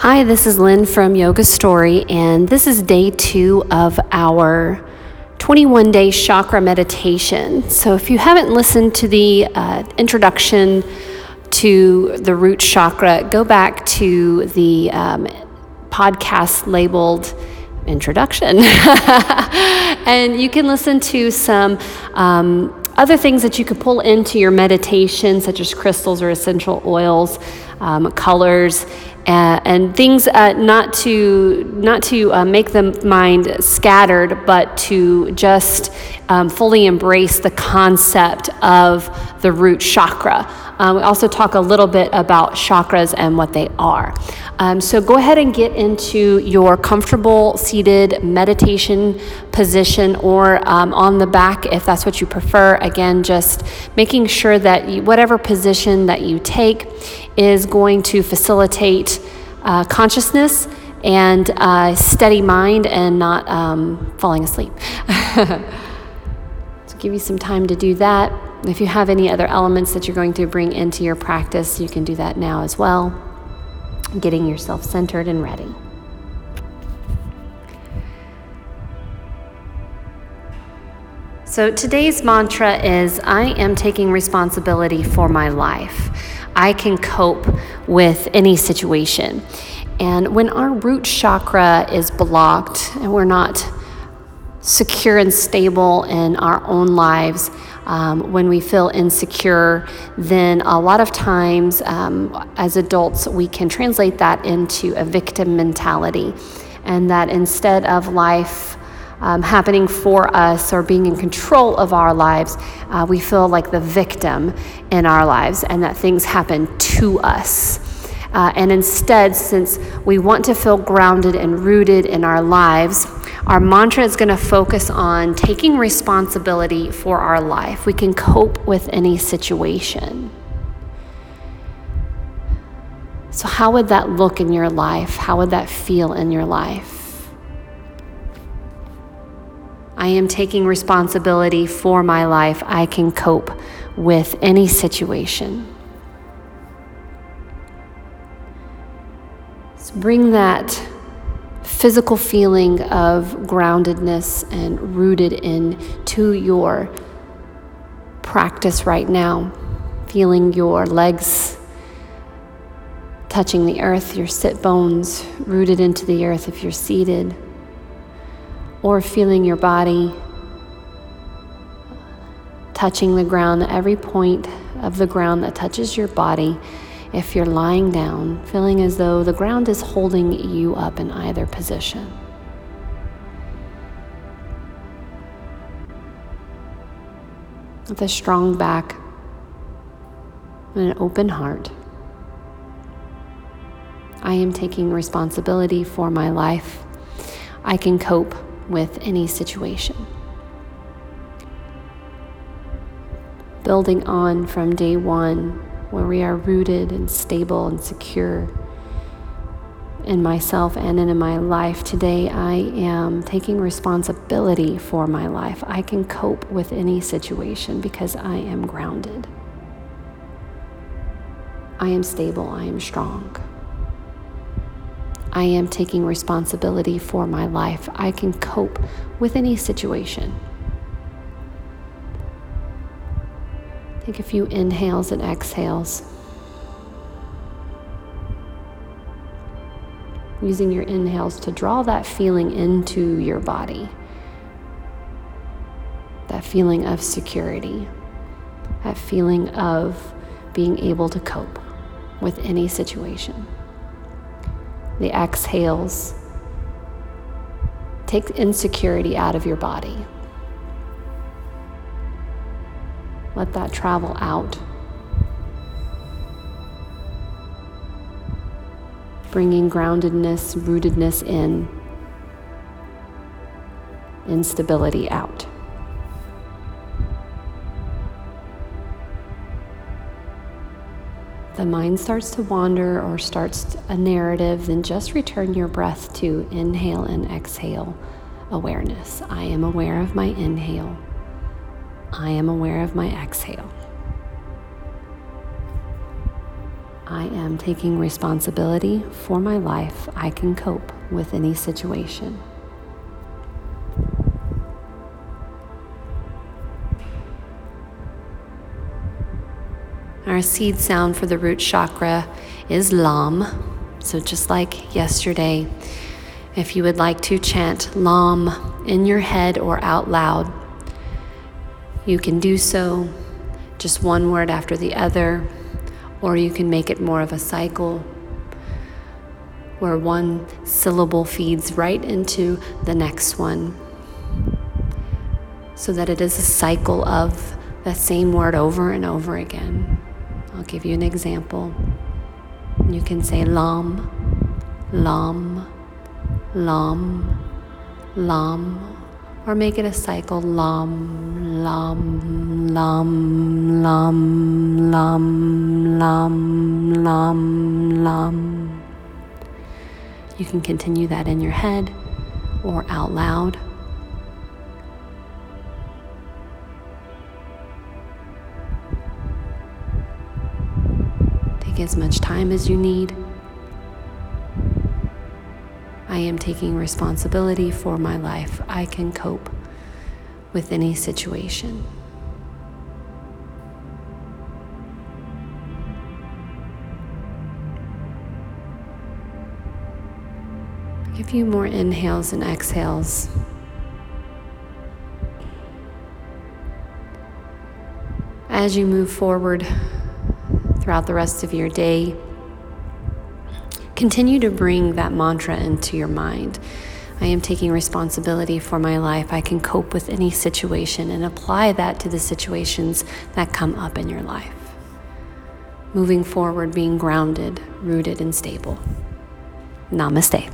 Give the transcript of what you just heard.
Hi, this is Lynn from Yoga Story, and this is day two of our 21 day chakra meditation. So, if you haven't listened to the uh, introduction to the root chakra, go back to the um, podcast labeled Introduction. and you can listen to some. Um, other things that you could pull into your meditation, such as crystals or essential oils, um, colors, uh, and things uh, not to not to uh, make the mind scattered, but to just um, fully embrace the concept of the root chakra. Um, we also talk a little bit about chakras and what they are. Um, so go ahead and get into your comfortable seated meditation position or um, on the back if that's what you prefer. Again, just making sure that you, whatever position that you take is going to facilitate uh, consciousness and uh, steady mind and not um, falling asleep. so, give you some time to do that. If you have any other elements that you're going to bring into your practice, you can do that now as well. Getting yourself centered and ready. So today's mantra is I am taking responsibility for my life. I can cope with any situation. And when our root chakra is blocked and we're not secure and stable in our own lives, um, when we feel insecure, then a lot of times um, as adults, we can translate that into a victim mentality. And that instead of life um, happening for us or being in control of our lives, uh, we feel like the victim in our lives and that things happen to us. Uh, and instead, since we want to feel grounded and rooted in our lives, our mantra is going to focus on taking responsibility for our life. We can cope with any situation. So, how would that look in your life? How would that feel in your life? I am taking responsibility for my life. I can cope with any situation. So bring that physical feeling of groundedness and rooted in to your practice right now. Feeling your legs touching the earth, your sit bones rooted into the earth if you're seated or feeling your body touching the ground, every point of the ground that touches your body. If you're lying down, feeling as though the ground is holding you up in either position. With a strong back and an open heart, I am taking responsibility for my life. I can cope with any situation. Building on from day one, where we are rooted and stable and secure in myself and in my life. Today, I am taking responsibility for my life. I can cope with any situation because I am grounded. I am stable. I am strong. I am taking responsibility for my life. I can cope with any situation. Take a few inhales and exhales. Using your inhales to draw that feeling into your body. That feeling of security. That feeling of being able to cope with any situation the exhales. Take insecurity out of your body. Let that travel out. Bringing groundedness, rootedness in, instability out. the mind starts to wander or starts a narrative, then just return your breath to inhale and exhale awareness. I am aware of my inhale. I am aware of my exhale. I am taking responsibility for my life. I can cope with any situation. Our seed sound for the root chakra is Lam. So, just like yesterday, if you would like to chant Lam in your head or out loud, you can do so just one word after the other, or you can make it more of a cycle where one syllable feeds right into the next one so that it is a cycle of the same word over and over again. I'll give you an example. You can say lam, lam, lam, lam, or make it a cycle lam, lam, lam, lam, lam, lam, lam, lam. You can continue that in your head or out loud. Take as much time as you need. I am taking responsibility for my life. I can cope with any situation. A few more inhales and exhales. As you move forward, throughout the rest of your day. Continue to bring that mantra into your mind. I am taking responsibility for my life. I can cope with any situation and apply that to the situations that come up in your life. Moving forward, being grounded, rooted, and stable. Namaste.